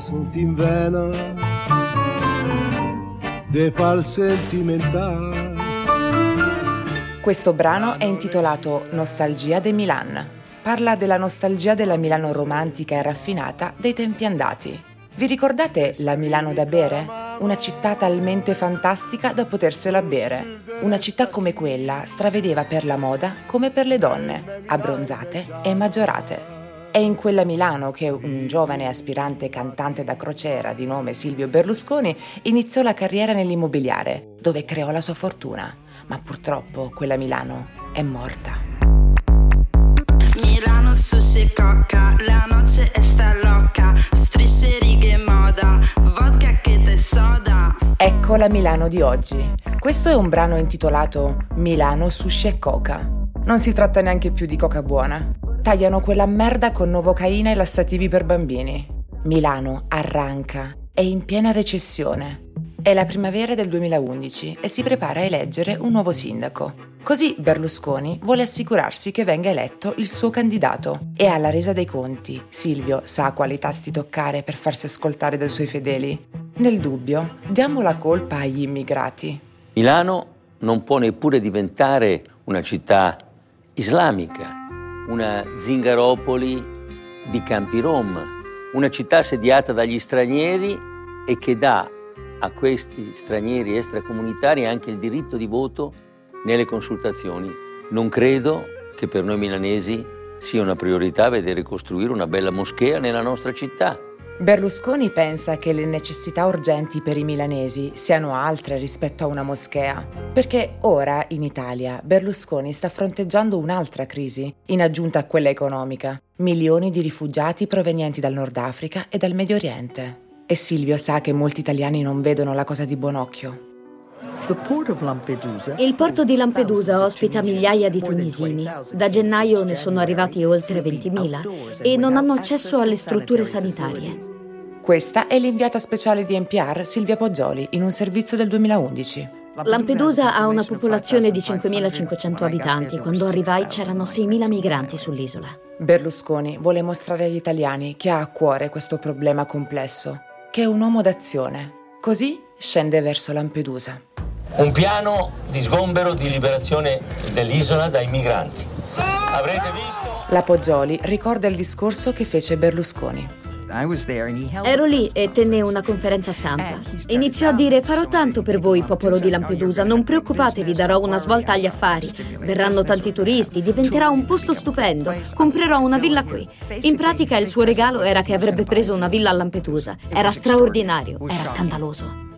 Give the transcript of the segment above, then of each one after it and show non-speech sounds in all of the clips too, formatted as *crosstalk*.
Sunt in vena de fal sentimental. Questo brano è intitolato Nostalgia de Milan. Parla della nostalgia della Milano romantica e raffinata dei tempi andati. Vi ricordate la Milano da bere? Una città talmente fantastica da potersela bere. Una città come quella stravedeva per la moda come per le donne, abbronzate e maggiorate. È in quella Milano che un giovane aspirante cantante da crociera di nome Silvio Berlusconi iniziò la carriera nell'immobiliare, dove creò la sua fortuna. Ma purtroppo quella Milano è morta. Milano sushi coca, la noce è sta loca, strisce righe moda, vodka che te soda. Ecco la Milano di oggi. Questo è un brano intitolato Milano sushi e coca. Non si tratta neanche più di coca buona. Tagliano quella merda con novocaina e lassativi per bambini. Milano arranca, è in piena recessione. È la primavera del 2011 e si prepara a eleggere un nuovo sindaco. Così Berlusconi vuole assicurarsi che venga eletto il suo candidato e alla resa dei conti Silvio sa quali tasti toccare per farsi ascoltare dai suoi fedeli. Nel dubbio, diamo la colpa agli immigrati. Milano non può neppure diventare una città islamica, una zingaropoli di campi rom, una città sediata dagli stranieri e che dà a questi stranieri extracomunitari anche il diritto di voto nelle consultazioni. Non credo che per noi milanesi sia una priorità vedere costruire una bella moschea nella nostra città. Berlusconi pensa che le necessità urgenti per i milanesi siano altre rispetto a una moschea, perché ora in Italia Berlusconi sta fronteggiando un'altra crisi, in aggiunta a quella economica, milioni di rifugiati provenienti dal Nord Africa e dal Medio Oriente. E Silvio sa che molti italiani non vedono la cosa di buon occhio. Il porto di Lampedusa ospita migliaia di tunisini. Da gennaio ne sono arrivati oltre 20.000 e non hanno accesso alle strutture sanitarie. Questa è l'inviata speciale di NPR Silvia Poggioli in un servizio del 2011. Lampedusa ha una popolazione di 5.500 abitanti. Quando arrivai c'erano 6.000 migranti sull'isola. Berlusconi vuole mostrare agli italiani che ha a cuore questo problema complesso, che è un uomo d'azione. Così scende verso Lampedusa. Un piano di sgombero di liberazione dell'isola dai migranti. Avrete visto? La Poggioli ricorda il discorso che fece Berlusconi. Ero lì e tenne una conferenza stampa. Iniziò a dire: Farò tanto per voi, popolo di Lampedusa. Non preoccupatevi, darò una svolta agli affari. Verranno tanti turisti, diventerà un posto stupendo. Comprerò una villa qui. In pratica, il suo regalo era che avrebbe preso una villa a Lampedusa. Era straordinario, era scandaloso.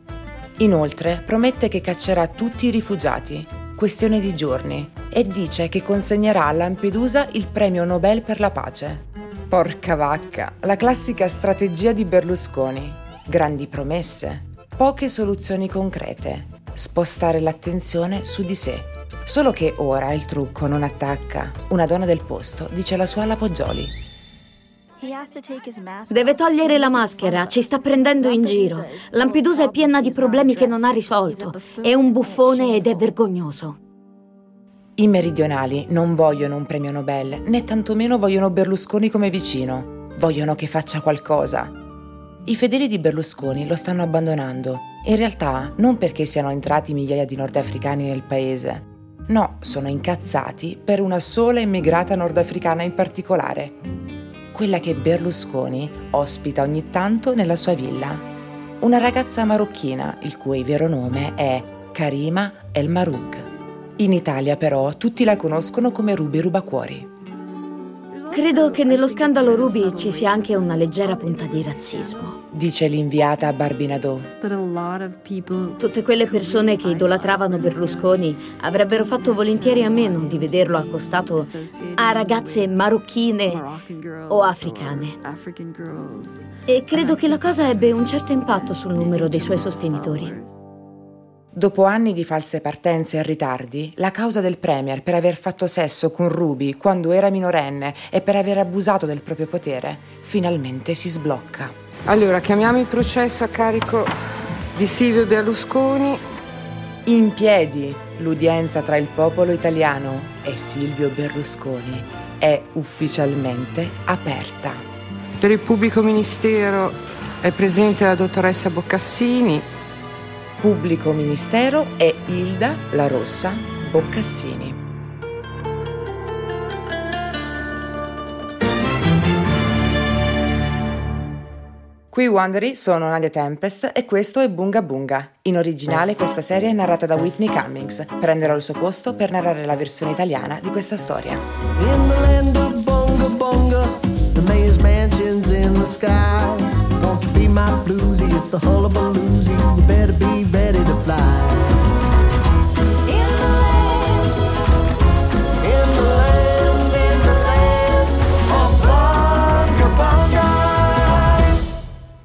Inoltre promette che caccerà tutti i rifugiati, questione di giorni, e dice che consegnerà a Lampedusa il premio Nobel per la pace. Porca vacca, la classica strategia di Berlusconi. Grandi promesse, poche soluzioni concrete, spostare l'attenzione su di sé. Solo che ora il trucco non attacca. Una donna del posto dice la sua alla Poggioli. Deve togliere la maschera, ci sta prendendo in giro. Lampedusa è piena di problemi che non ha risolto. È un buffone ed è vergognoso. I meridionali non vogliono un premio Nobel, né tantomeno vogliono Berlusconi come vicino. Vogliono che faccia qualcosa. I fedeli di Berlusconi lo stanno abbandonando. In realtà non perché siano entrati migliaia di nordafricani nel paese. No, sono incazzati per una sola immigrata nordafricana in particolare. Quella che Berlusconi ospita ogni tanto nella sua villa. Una ragazza marocchina il cui vero nome è Karima El Marouk. In Italia però tutti la conoscono come Ruby Rubacuori. Credo che nello scandalo Ruby ci sia anche una leggera punta di razzismo. Dice l'inviata Barbinadò. Tutte quelle persone che idolatravano Berlusconi avrebbero fatto volentieri a meno di vederlo accostato a ragazze marocchine o africane. E credo che la cosa ebbe un certo impatto sul numero dei suoi sostenitori. Dopo anni di false partenze e ritardi, la causa del Premier per aver fatto sesso con Ruby quando era minorenne e per aver abusato del proprio potere finalmente si sblocca. Allora, chiamiamo il processo a carico di Silvio Berlusconi. In piedi l'udienza tra il popolo italiano e Silvio Berlusconi è ufficialmente aperta. Per il pubblico ministero è presente la dottoressa Boccassini, Pubblico Ministero è Ilda La Rossa Boccassini. Qui Wondery sono Nadia Tempest e questo è Bunga Bunga. In originale questa serie è narrata da Whitney Cummings. Prenderò il suo posto per narrare la versione italiana di questa storia. In the land of bonga bonga, the mayor's mansion's in the sky. My bluesy at the hullabaloozy? You better be ready to fly.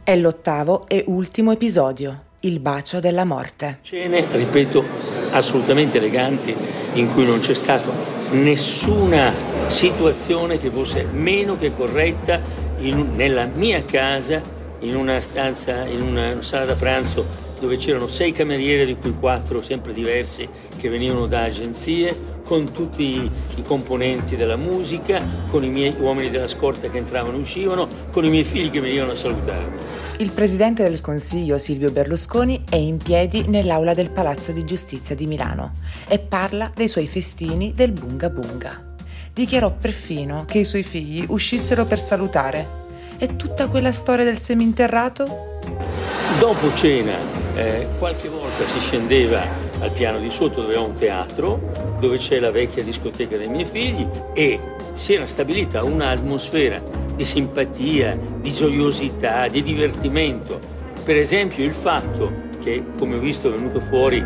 È l'ottavo e ultimo episodio, Il bacio della morte. Cene, ripeto, assolutamente eleganti, in cui non c'è stata nessuna situazione che fosse meno che corretta in- nella mia casa, in una stanza, in una sala da pranzo dove c'erano sei cameriere, di cui quattro sempre diversi, che venivano da agenzie, con tutti i, componenti della musica, con i miei uomini della scorta che entravano e uscivano, con i miei figli che venivano a salutarmi. Il presidente del Consiglio Silvio Berlusconi è in piedi nell'aula del Palazzo di Giustizia di Milano e parla dei suoi festini del Bunga Bunga. Dichiarò perfino che i suoi figli uscissero per salutare. E tutta quella storia del seminterrato? Dopo cena, eh, qualche volta si scendeva al piano di sotto dove ho un teatro, dove c'è la vecchia discoteca dei miei figli e si era stabilita un'atmosfera di simpatia, di gioiosità, di divertimento. Per esempio il fatto che, come ho visto, è venuto fuori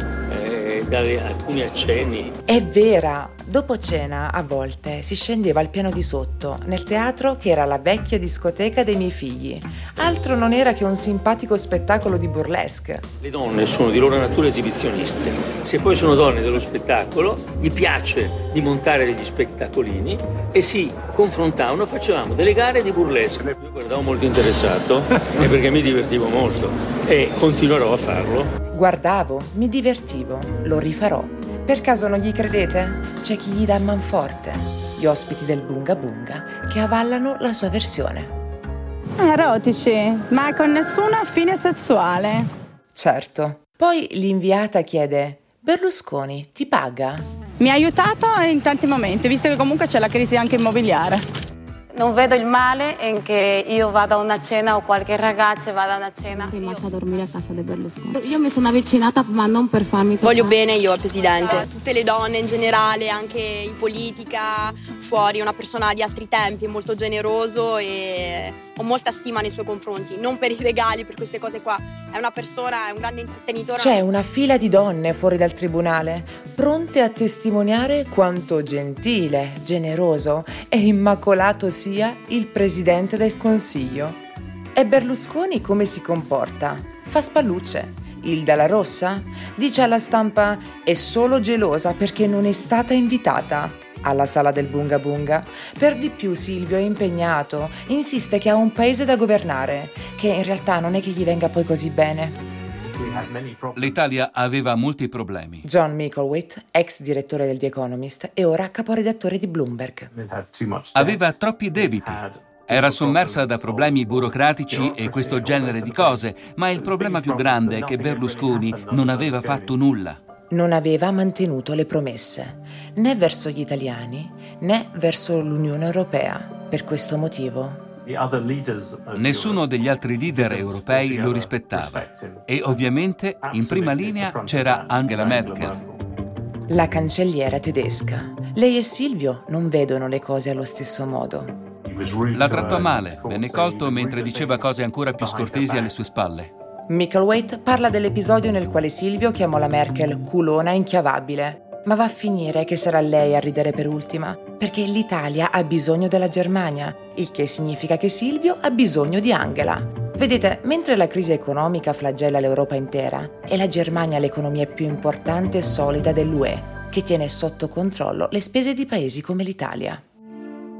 eh, da alcuni accenni, È vera! Dopo cena, a volte, si scendeva al piano di sotto, nel teatro che era la vecchia discoteca dei miei figli. Altro non era che un simpatico spettacolo di burlesque. Le donne sono di loro natura esibizioniste. Se poi sono donne dello spettacolo, gli piace di montare degli spettacolini e si confrontavano, facevamo delle gare di burlesque. Io guardavo molto interessato *laughs* e perché mi divertivo molto e continuerò a farlo. Guardavo, mi divertivo, lo rifarò. Per caso non gli credete? C'è chi gli dà manforte. Gli ospiti del Bunga Bunga che avallano la sua versione. Erotici, ma con nessuna fine sessuale. Certo. Poi l'inviata chiede: Berlusconi ti paga? Mi ha aiutato in tanti momenti, visto che comunque c'è la crisi anche immobiliare. Non vedo il male in che io vada a una cena o qualche ragazza vada a una cena. rimasta a dormire a casa di Berlusconi. Io mi sono avvicinata ma non per farmi Voglio bene io al presidente, a tutte le donne in generale, anche in politica, fuori, è una persona di altri tempi, molto generoso e ho molta stima nei suoi confronti, non per i regali, per queste cose qua, è una persona, è un grande intrattenitore. C'è una fila di donne fuori dal tribunale, pronte a testimoniare quanto gentile, generoso e immacolato sia il presidente del Consiglio. E Berlusconi come si comporta? Fa spallucce. Ilda la Rossa dice alla stampa è solo gelosa perché non è stata invitata alla sala del Bunga Bunga. Per di più Silvio è impegnato, insiste che ha un paese da governare, che in realtà non è che gli venga poi così bene. L'Italia aveva molti problemi. John Micklewit, ex direttore del The Economist e ora caporedattore di Bloomberg. Aveva troppi debiti. Era sommersa da problemi burocratici e questo genere di cose, ma il problema più grande è che Berlusconi non aveva fatto nulla. Non aveva mantenuto le promesse, né verso gli italiani né verso l'Unione Europea. Per questo motivo Nessuno degli altri leader europei lo rispettava e ovviamente in prima linea c'era Angela Merkel. La cancelliera tedesca. Lei e Silvio non vedono le cose allo stesso modo. La trattò male, venne colto mentre diceva cose ancora più scortesi alle sue spalle. Michelwaite parla dell'episodio nel quale Silvio chiamò la Merkel culona inchiavabile. Ma va a finire che sarà lei a ridere per ultima, perché l'Italia ha bisogno della Germania, il che significa che Silvio ha bisogno di Angela. Vedete, mentre la crisi economica flagella l'Europa intera, è la Germania l'economia più importante e solida dell'UE, che tiene sotto controllo le spese di paesi come l'Italia.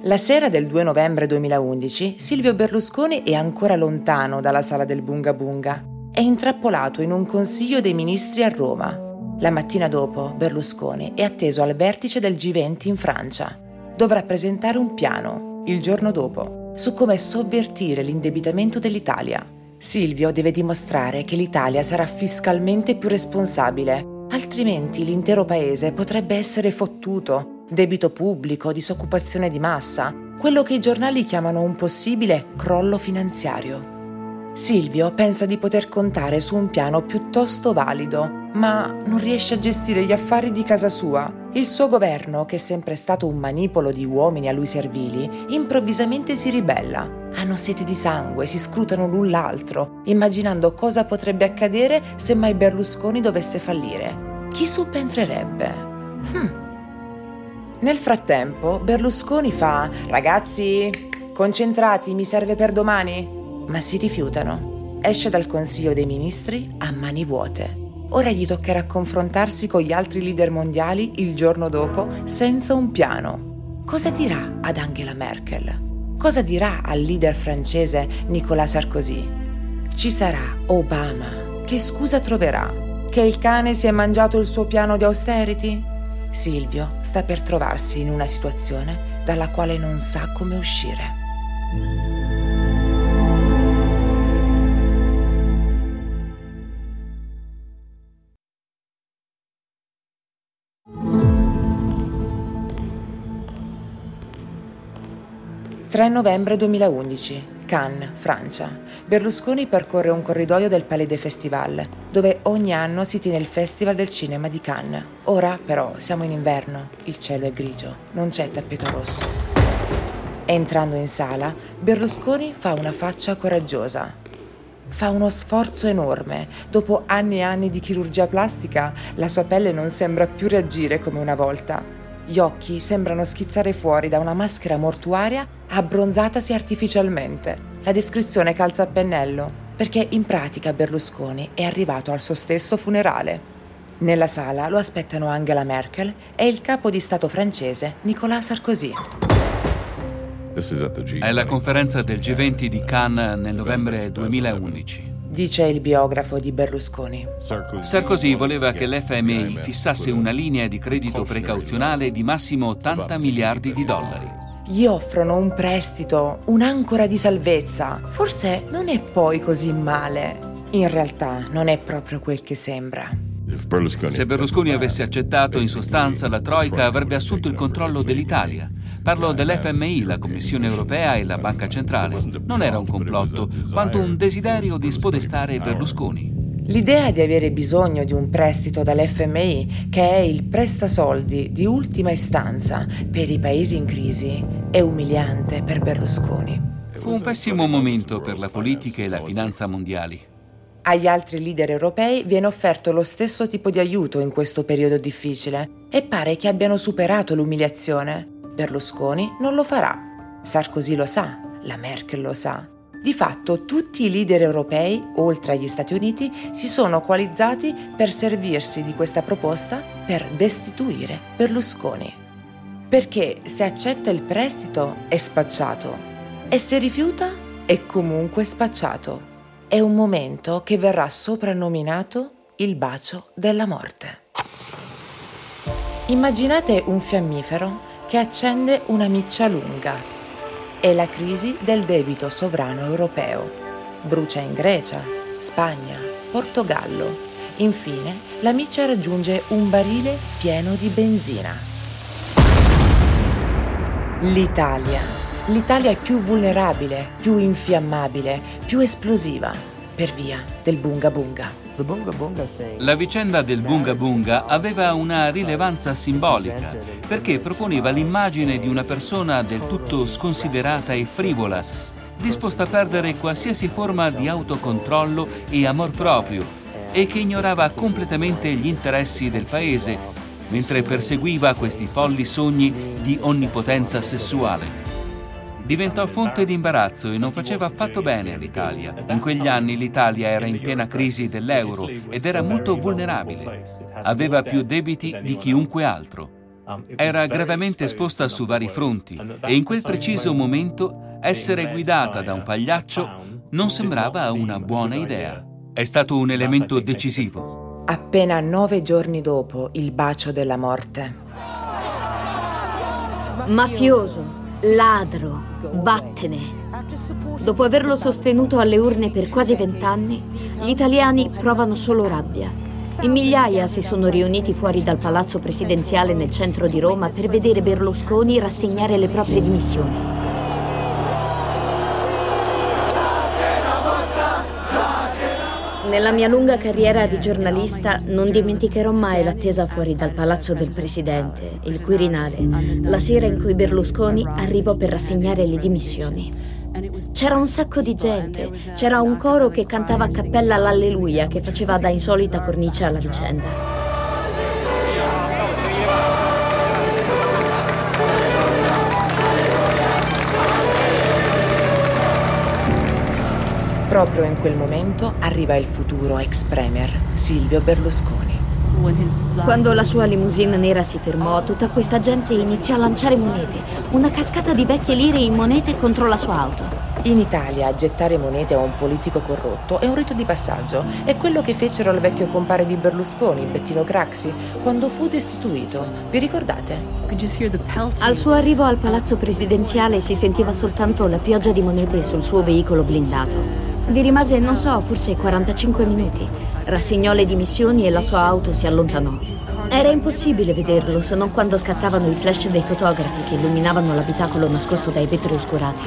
La sera del 2 novembre 2011, Silvio Berlusconi è ancora lontano dalla sala del Bunga Bunga. È intrappolato in un consiglio dei ministri a Roma la mattina dopo, Berlusconi è atteso al vertice del G20 in Francia. Dovrà presentare un piano, il giorno dopo, su come sovvertire l'indebitamento dell'Italia. Silvio deve dimostrare che l'Italia sarà fiscalmente più responsabile, altrimenti l'intero paese potrebbe essere fottuto. Debito pubblico, disoccupazione di massa, quello che i giornali chiamano un possibile crollo finanziario. Silvio pensa di poter contare su un piano piuttosto valido, ma non riesce a gestire gli affari di casa sua. Il suo governo, che è sempre stato un manipolo di uomini a lui servili, improvvisamente si ribella. Hanno sete di sangue, si scrutano l'un l'altro, immaginando cosa potrebbe accadere se mai Berlusconi dovesse fallire. Chi subentrerebbe? Hmm. Nel frattempo, Berlusconi fa: Ragazzi, concentrati, mi serve per domani ma si rifiutano. Esce dal Consiglio dei Ministri a mani vuote. Ora gli toccherà confrontarsi con gli altri leader mondiali il giorno dopo senza un piano. Cosa dirà ad Angela Merkel? Cosa dirà al leader francese Nicolas Sarkozy? Ci sarà Obama. Che scusa troverà? Che il cane si è mangiato il suo piano di austerity? Silvio sta per trovarsi in una situazione dalla quale non sa come uscire. 3 novembre 2011, Cannes, Francia. Berlusconi percorre un corridoio del Palais des Festival, dove ogni anno si tiene il Festival del Cinema di Cannes. Ora, però, siamo in inverno, il cielo è grigio, non c'è tappeto rosso. Entrando in sala, Berlusconi fa una faccia coraggiosa. Fa uno sforzo enorme. Dopo anni e anni di chirurgia plastica, la sua pelle non sembra più reagire come una volta. Gli occhi sembrano schizzare fuori da una maschera mortuaria abbronzatasi artificialmente. La descrizione calza a pennello, perché in pratica Berlusconi è arrivato al suo stesso funerale. Nella sala lo aspettano Angela Merkel e il capo di Stato francese Nicolas Sarkozy. È la conferenza del G20 di Cannes nel novembre 2011 dice il biografo di Berlusconi. Sarkozy voleva che l'FMI fissasse una linea di credito precauzionale di massimo 80 miliardi di dollari. Gli offrono un prestito, un'ancora di salvezza. Forse non è poi così male. In realtà non è proprio quel che sembra. Se Berlusconi avesse accettato in sostanza la Troica avrebbe assunto il controllo dell'Italia. Parlo dell'FMI, la Commissione europea e la Banca Centrale. Non era un complotto, quanto un desiderio di spodestare Berlusconi. L'idea di avere bisogno di un prestito dall'FMI, che è il prestasoldi di ultima istanza per i paesi in crisi, è umiliante per Berlusconi. Fu un pessimo momento per la politica e la finanza mondiali. Agli altri leader europei viene offerto lo stesso tipo di aiuto in questo periodo difficile e pare che abbiano superato l'umiliazione. Berlusconi non lo farà. Sarkozy lo sa, la Merkel lo sa. Di fatto tutti i leader europei, oltre agli Stati Uniti, si sono coalizzati per servirsi di questa proposta per destituire Berlusconi. Perché se accetta il prestito è spacciato e se rifiuta è comunque spacciato. È un momento che verrà soprannominato il bacio della morte. Immaginate un fiammifero che accende una miccia lunga. È la crisi del debito sovrano europeo. Brucia in Grecia, Spagna, Portogallo. Infine, la miccia raggiunge un barile pieno di benzina. L'Italia. L'Italia è più vulnerabile, più infiammabile, più esplosiva, per via del bunga bunga. La vicenda del Bunga Bunga aveva una rilevanza simbolica perché proponeva l'immagine di una persona del tutto sconsiderata e frivola, disposta a perdere qualsiasi forma di autocontrollo e amor proprio e che ignorava completamente gli interessi del paese mentre perseguiva questi folli sogni di onnipotenza sessuale diventò fonte di imbarazzo e non faceva affatto bene all'Italia. In quegli anni l'Italia era in piena crisi dell'euro ed era molto vulnerabile. Aveva più debiti di chiunque altro. Era gravemente esposta su vari fronti e in quel preciso momento essere guidata da un pagliaccio non sembrava una buona idea. È stato un elemento decisivo. Appena nove giorni dopo il bacio della morte. Mafioso, ladro, vattene. Dopo averlo sostenuto alle urne per quasi vent'anni, gli italiani provano solo rabbia. In migliaia si sono riuniti fuori dal palazzo presidenziale nel centro di Roma per vedere Berlusconi rassegnare le proprie dimissioni. Nella mia lunga carriera di giornalista non dimenticherò mai l'attesa fuori dal palazzo del presidente, il Quirinale, la sera in cui Berlusconi arrivò per rassegnare le dimissioni. C'era un sacco di gente, c'era un coro che cantava a cappella l'Alleluia che faceva da insolita cornice alla vicenda. Proprio in quel momento arriva il futuro ex premier Silvio Berlusconi. Quando la sua limousine nera si fermò, tutta questa gente iniziò a lanciare monete, una cascata di vecchie lire in monete contro la sua auto. In Italia gettare monete a un politico corrotto è un rito di passaggio. È quello che fecero al vecchio compare di Berlusconi, Bettino Craxi, quando fu destituito. Vi ricordate? Al suo arrivo al palazzo presidenziale si sentiva soltanto la pioggia di monete sul suo veicolo blindato. Vi rimase, non so, forse 45 minuti. Rassegnò le dimissioni e la sua auto si allontanò. Era impossibile vederlo se non quando scattavano i flash dei fotografi che illuminavano l'abitacolo nascosto dai vetri oscurati.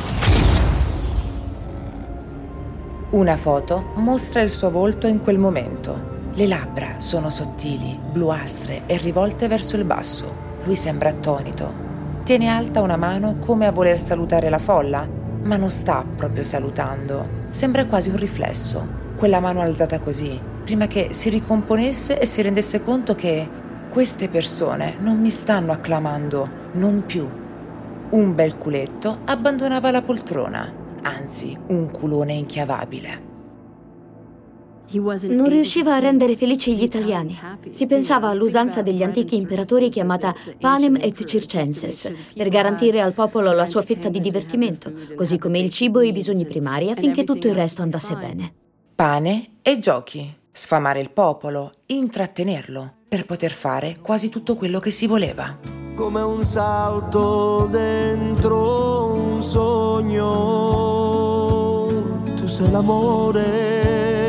Una foto mostra il suo volto in quel momento. Le labbra sono sottili, bluastre e rivolte verso il basso. Lui sembra attonito. Tiene alta una mano come a voler salutare la folla, ma non sta proprio salutando Sembra quasi un riflesso, quella mano alzata così, prima che si ricomponesse e si rendesse conto che queste persone non mi stanno acclamando, non più. Un bel culetto abbandonava la poltrona, anzi un culone inchiavabile. Non riusciva a rendere felici gli italiani. Si pensava all'usanza degli antichi imperatori chiamata panem et circenses, per garantire al popolo la sua fetta di divertimento, così come il cibo e i bisogni primari, affinché tutto il resto andasse bene. Pane e giochi, sfamare il popolo, intrattenerlo, per poter fare quasi tutto quello che si voleva. Come un salto dentro un sogno, tu sei l'amore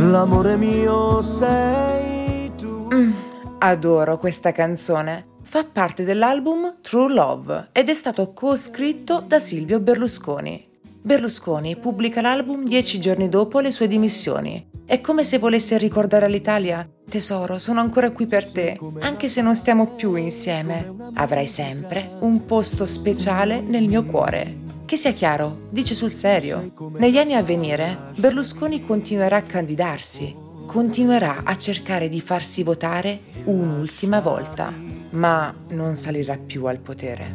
L'amore mio sei tu. Mm, adoro questa canzone. Fa parte dell'album True Love ed è stato co-scritto da Silvio Berlusconi. Berlusconi pubblica l'album dieci giorni dopo le sue dimissioni. È come se volesse ricordare all'Italia: Tesoro, sono ancora qui per te, anche se non stiamo più insieme. Avrai sempre un posto speciale nel mio cuore. Che sia chiaro, dice sul serio, negli anni a venire Berlusconi continuerà a candidarsi, continuerà a cercare di farsi votare un'ultima volta, ma non salirà più al potere.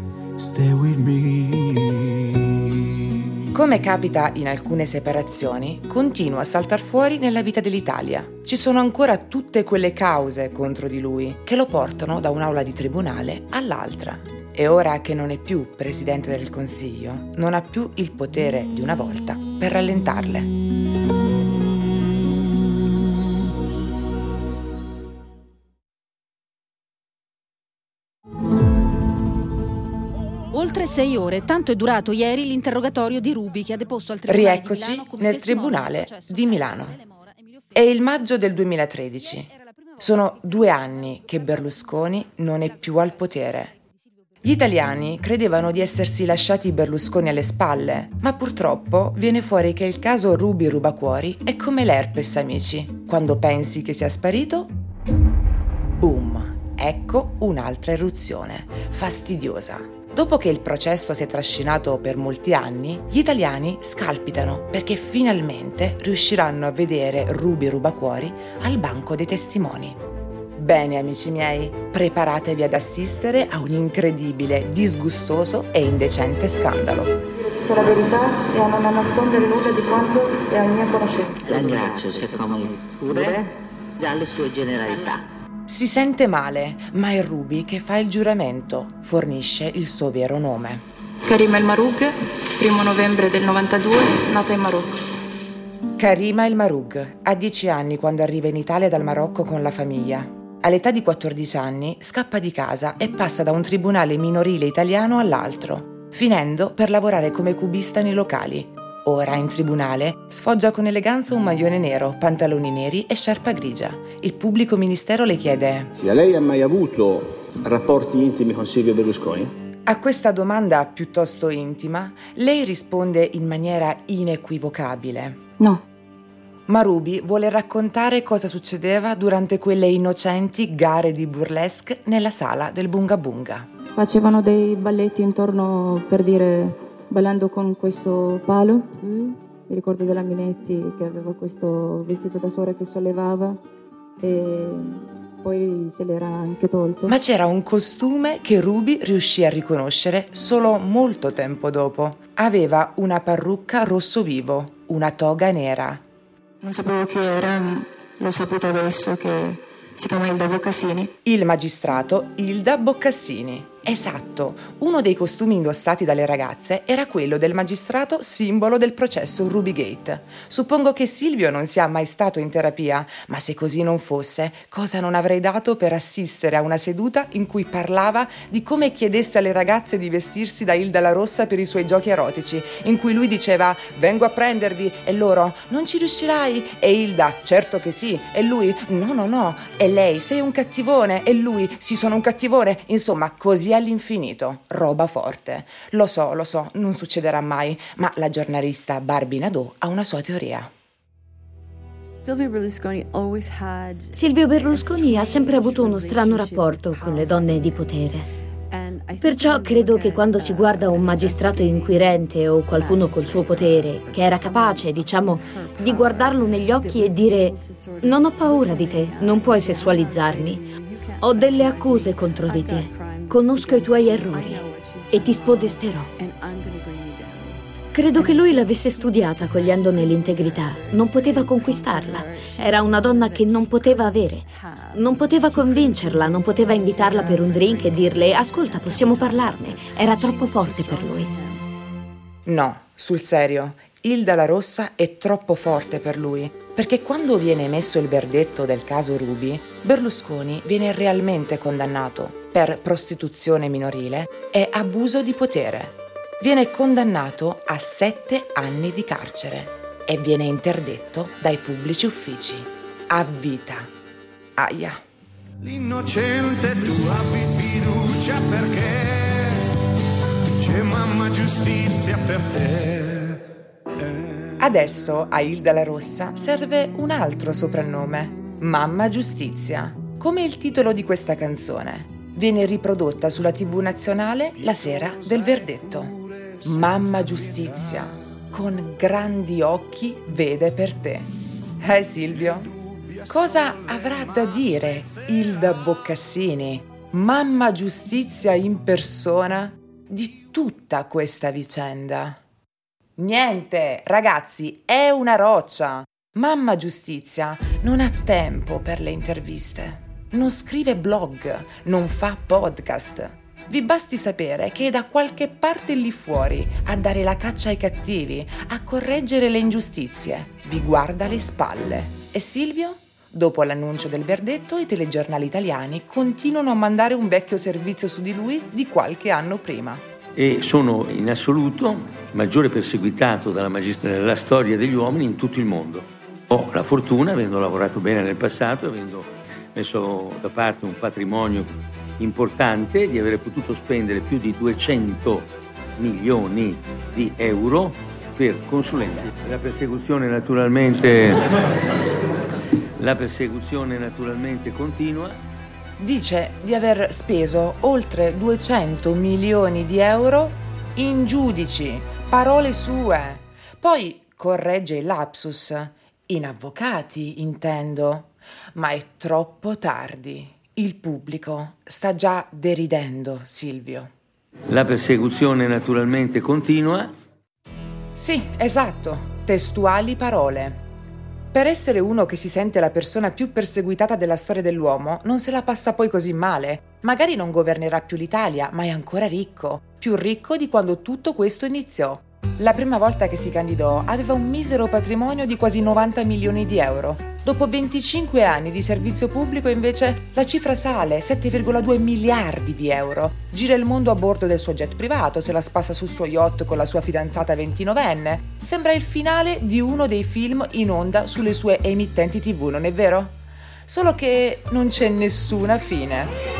Come capita in alcune separazioni, continua a saltar fuori nella vita dell'Italia. Ci sono ancora tutte quelle cause contro di lui che lo portano da un'aula di tribunale all'altra e ora che non è più Presidente del Consiglio, non ha più il potere di una volta per rallentarle. Oltre sei ore, tanto è durato ieri l'interrogatorio di Rubi che ha deposto al Tribunale Rieccoci di Milano nel Tribunale di Milano. È il maggio del 2013. Sono due anni che Berlusconi non è più al potere Gli italiani credevano di essersi lasciati Berlusconi alle spalle, ma purtroppo viene fuori che il caso Rubi Rubacuori è come l'herpes, amici. Quando pensi che sia sparito, boom, ecco un'altra eruzione, fastidiosa. Dopo che il processo si è trascinato per molti anni, gli italiani scalpitano perché finalmente riusciranno a vedere Rubi Rubacuori al banco dei testimoni. Bene amici miei, preparatevi ad assistere a un incredibile, disgustoso e indecente scandalo. Tutta la verità e a non nascondere nulla di quanto è a mia conoscenza. La ringrazio, si accomodi pure dalle sue generalità. Si sente male, ma è Ruby che fa il giuramento, fornisce il suo vero nome. Karima El Marug, primo novembre del 92, nata in Marocco. Karima El Marug ha 10 anni quando arriva in Italia dal Marocco con la famiglia. All'età di 14 anni scappa di casa e passa da un tribunale minorile italiano all'altro, finendo per lavorare come cubista nei locali, Ora in tribunale sfoggia con eleganza un maglione nero, pantaloni neri e sciarpa grigia. Il pubblico ministero le chiede: Sia lei ha mai avuto rapporti intimi con Silvio Berlusconi? A questa domanda piuttosto intima, lei risponde in maniera inequivocabile: No. Marubi vuole raccontare cosa succedeva durante quelle innocenti gare di burlesque nella sala del Bunga Bunga. Facevano dei balletti intorno per dire ballando con questo palo. Mm. Mi ricordo della Minetti che aveva questo vestito da suora che sollevava e poi se l'era anche tolto. Ma c'era un costume che Ruby riuscì a riconoscere solo molto tempo dopo. Aveva una parrucca rosso vivo, una toga nera. Non sapevo chi era, l'ho saputo adesso che si chiama Ilda Boccassini. Il magistrato Ilda Boccassini. Esatto, uno dei costumi indossati dalle ragazze era quello del magistrato simbolo del processo Rubygate. Suppongo che Silvio non sia mai stato in terapia, ma se così non fosse, cosa non avrei dato per assistere a una seduta in cui parlava di come chiedesse alle ragazze di vestirsi da Hilda la Rossa per i suoi giochi erotici, in cui lui diceva vengo a prendervi e loro non ci riuscirai e Hilda certo che sì e lui no no no e lei sei un cattivone e lui sì sono un cattivone, insomma così all'infinito, roba forte. Lo so, lo so, non succederà mai, ma la giornalista Barbie Nadeau ha una sua teoria. Silvio Berlusconi ha sempre avuto uno strano rapporto con le donne di potere. Perciò credo che quando si guarda un magistrato inquirente o qualcuno col suo potere, che era capace, diciamo, di guardarlo negli occhi e dire non ho paura di te, non puoi sessualizzarmi, ho delle accuse contro di te, Conosco i tuoi errori e ti spodesterò. Credo che lui l'avesse studiata cogliendo nell'integrità. Non poteva conquistarla. Era una donna che non poteva avere. Non poteva convincerla, non poteva invitarla per un drink e dirle ascolta, possiamo parlarne. Era troppo forte per lui. No, sul serio. Hilda la Rossa è troppo forte per lui, perché quando viene emesso il verdetto del caso Ruby, Berlusconi viene realmente condannato per prostituzione minorile e abuso di potere. Viene condannato a sette anni di carcere e viene interdetto dai pubblici uffici. A vita. Aia. L'innocente tu abbi fiducia perché c'è mamma giustizia per te. Adesso a Hilda la Rossa serve un altro soprannome, Mamma Giustizia, come il titolo di questa canzone. Viene riprodotta sulla TV nazionale la sera del verdetto. Mamma Giustizia, con grandi occhi vede per te. Eh Silvio? Cosa avrà da dire Hilda Boccassini, Mamma Giustizia in persona, di tutta questa vicenda? Niente, ragazzi, è una roccia. Mamma Giustizia non ha tempo per le interviste. Non scrive blog, non fa podcast. Vi basti sapere che è da qualche parte lì fuori a dare la caccia ai cattivi, a correggere le ingiustizie. Vi guarda le spalle. E Silvio? Dopo l'annuncio del verdetto, i telegiornali italiani continuano a mandare un vecchio servizio su di lui di qualche anno prima e sono in assoluto maggiore perseguitato dalla, magist- nella storia degli uomini in tutto il mondo. Ho la fortuna, avendo lavorato bene nel passato, avendo messo da parte un patrimonio importante di aver potuto spendere più di 200 milioni di euro per consulenza. La persecuzione naturalmente, la persecuzione naturalmente continua. Dice di aver speso oltre 200 milioni di euro in giudici, parole sue. Poi corregge il lapsus, in avvocati intendo, ma è troppo tardi. Il pubblico sta già deridendo Silvio. La persecuzione naturalmente continua. Sì, esatto, testuali parole. Per essere uno che si sente la persona più perseguitata della storia dell'uomo, non se la passa poi così male. Magari non governerà più l'Italia, ma è ancora ricco, più ricco di quando tutto questo iniziò. La prima volta che si candidò aveva un misero patrimonio di quasi 90 milioni di euro. Dopo 25 anni di servizio pubblico invece la cifra sale 7,2 miliardi di euro. Gira il mondo a bordo del suo jet privato, se la spassa sul suo yacht con la sua fidanzata 29enne. Sembra il finale di uno dei film in onda sulle sue emittenti tv, non è vero? Solo che non c'è nessuna fine.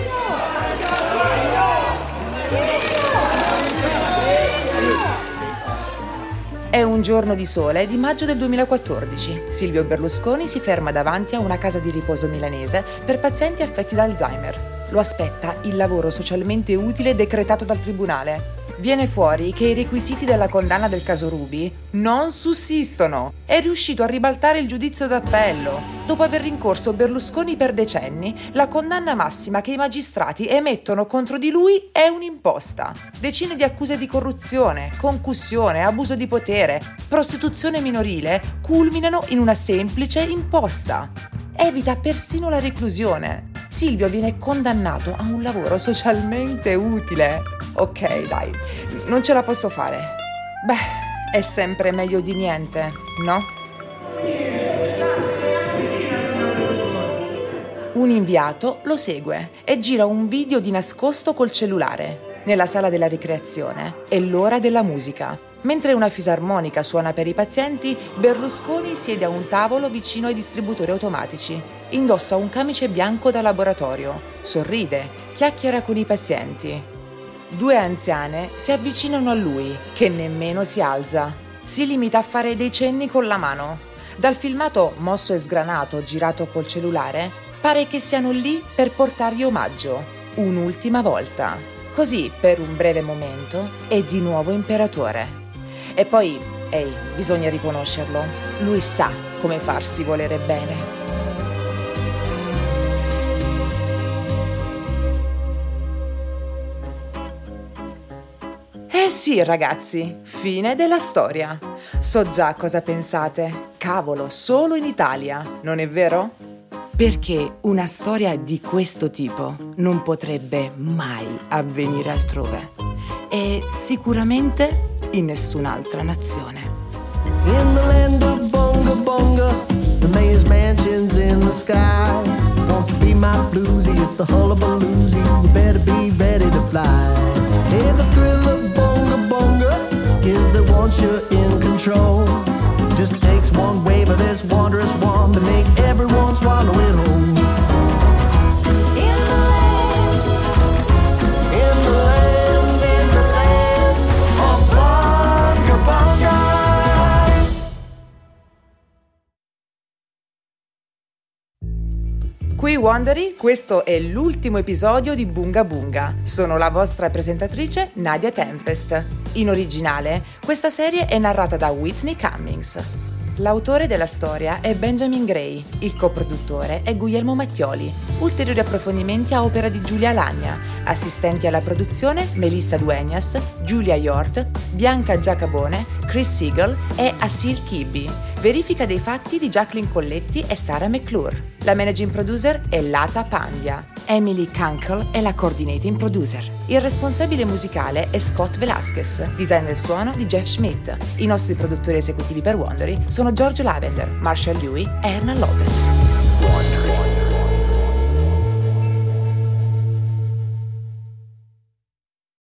È un giorno di sole di maggio del 2014. Silvio Berlusconi si ferma davanti a una casa di riposo milanese per pazienti affetti da Alzheimer. Lo aspetta il lavoro socialmente utile decretato dal tribunale. Viene fuori che i requisiti della condanna del caso Ruby non sussistono. È riuscito a ribaltare il giudizio d'appello. Dopo aver rincorso Berlusconi per decenni, la condanna massima che i magistrati emettono contro di lui è un'imposta. Decine di accuse di corruzione, concussione, abuso di potere, prostituzione minorile culminano in una semplice imposta. Evita persino la reclusione. Silvio viene condannato a un lavoro socialmente utile. Ok, dai, non ce la posso fare. Beh, è sempre meglio di niente, no? Un inviato lo segue e gira un video di nascosto col cellulare. Nella sala della ricreazione è l'ora della musica. Mentre una fisarmonica suona per i pazienti, Berlusconi siede a un tavolo vicino ai distributori automatici. Indossa un camice bianco da laboratorio, sorride, chiacchiera con i pazienti. Due anziane si avvicinano a lui, che nemmeno si alza. Si limita a fare dei cenni con la mano. Dal filmato mosso e sgranato girato col cellulare, pare che siano lì per portargli omaggio, un'ultima volta. Così, per un breve momento, è di nuovo imperatore. E poi, ehi, bisogna riconoscerlo, lui sa come farsi volere bene. Eh sì, ragazzi, fine della storia. So già cosa pensate. Cavolo, solo in Italia, non è vero? Perché una storia di questo tipo non potrebbe mai avvenire altrove. E sicuramente in nessun'altra nazione. In the land of the mayor's mansion's in the sky. Won't you be my bluesy at the hullabaloozy? You better be ready to fly. Hey, the thrill of is that once you're in control, just takes one wave of this wondrous wand to make everyone swallow it whole. Qui Wondery, questo è l'ultimo episodio di Bunga Bunga. Sono la vostra presentatrice Nadia Tempest. In originale, questa serie è narrata da Whitney Cummings. L'autore della storia è Benjamin Gray, il coproduttore è Guglielmo Mattioli. Ulteriori approfondimenti a opera di Giulia Lagna, assistenti alla produzione Melissa Dueñas, Giulia Yort, Bianca Giacabone, Chris Siegel e Asil Kibi. Verifica dei fatti di Jacqueline Colletti e Sara McClure. La managing producer è Lata Pandya. Emily Kunkel è la coordinating producer. Il responsabile musicale è Scott Velasquez, design del suono di Jeff Schmidt. I nostri produttori esecutivi per Wondery sono George Lavender, Marshall Louis e Erna Lopez.